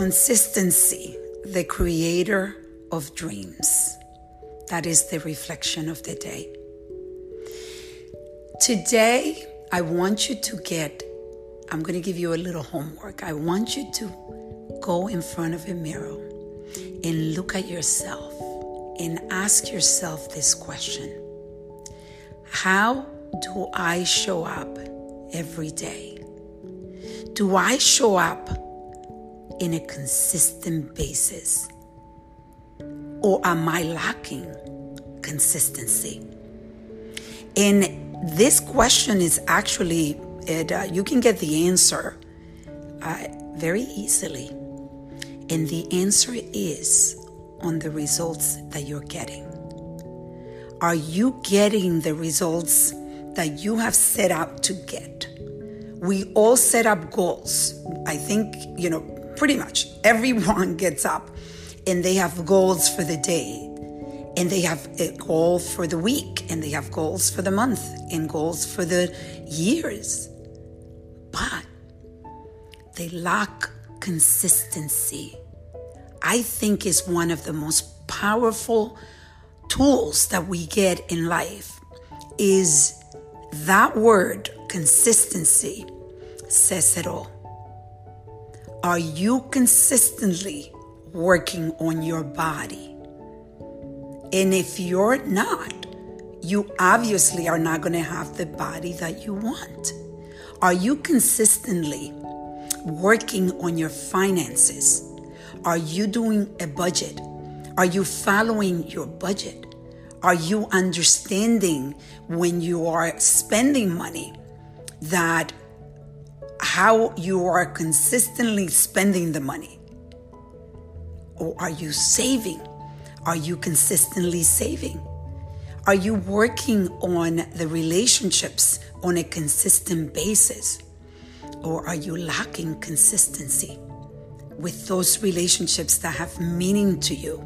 Consistency, the creator of dreams. That is the reflection of the day. Today, I want you to get, I'm going to give you a little homework. I want you to go in front of a mirror and look at yourself and ask yourself this question How do I show up every day? Do I show up in a consistent basis? Or am I lacking consistency? And this question is actually, it, uh, you can get the answer uh, very easily. And the answer is on the results that you're getting. Are you getting the results that you have set out to get? We all set up goals. I think, you know, pretty much everyone gets up and they have goals for the day and they have eh, a goal for the week and they have goals for the month and goals for the years. But they lack consistency. I think is one of the most powerful tools that we get in life is that word consistency says it all. Are you consistently working on your body? And if you're not, you obviously are not going to have the body that you want. Are you consistently working on your finances? Are you doing a budget? Are you following your budget? Are you understanding when you are spending money that how you are consistently spending the money? Or are you saving? Are you consistently saving? Are you working on the relationships on a consistent basis? Or are you lacking consistency? with those relationships that have meaning to you,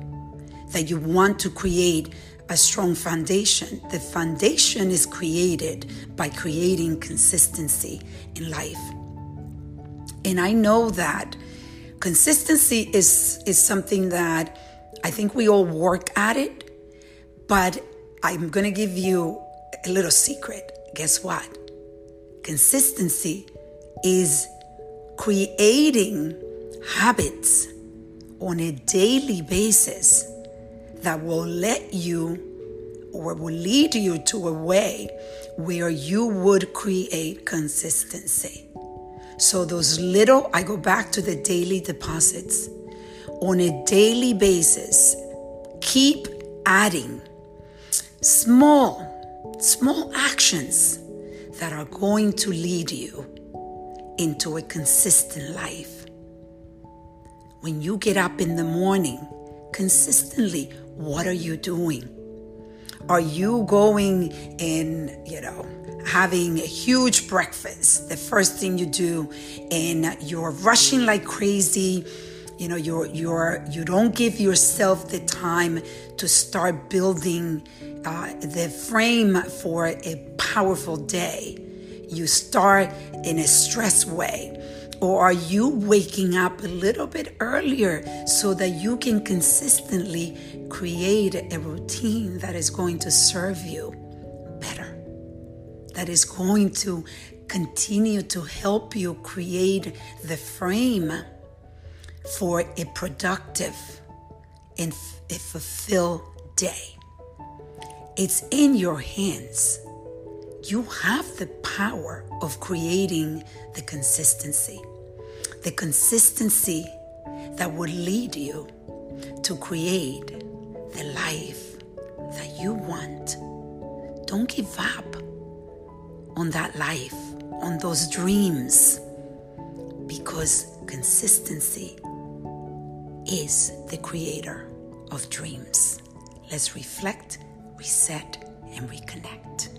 that you want to create a strong foundation. The foundation is created by creating consistency in life. And I know that consistency is, is something that I think we all work at it, but I'm going to give you a little secret. Guess what? Consistency is creating habits on a daily basis that will let you or will lead you to a way where you would create consistency. So, those little, I go back to the daily deposits. On a daily basis, keep adding small, small actions that are going to lead you into a consistent life when you get up in the morning, consistently, what are you doing? Are you going and, you know, having a huge breakfast, the first thing you do, and you're rushing like crazy? You know, you're you're you don't give yourself the time to start building uh, the frame for a powerful day. You start in a stress way or are you waking up a little bit earlier so that you can consistently create a routine that is going to serve you better? That is going to continue to help you create the frame for a productive and a fulfilled day. It's in your hands. You have the power of creating the consistency the consistency that will lead you to create the life that you want. Don't give up on that life, on those dreams, because consistency is the creator of dreams. Let's reflect, reset, and reconnect.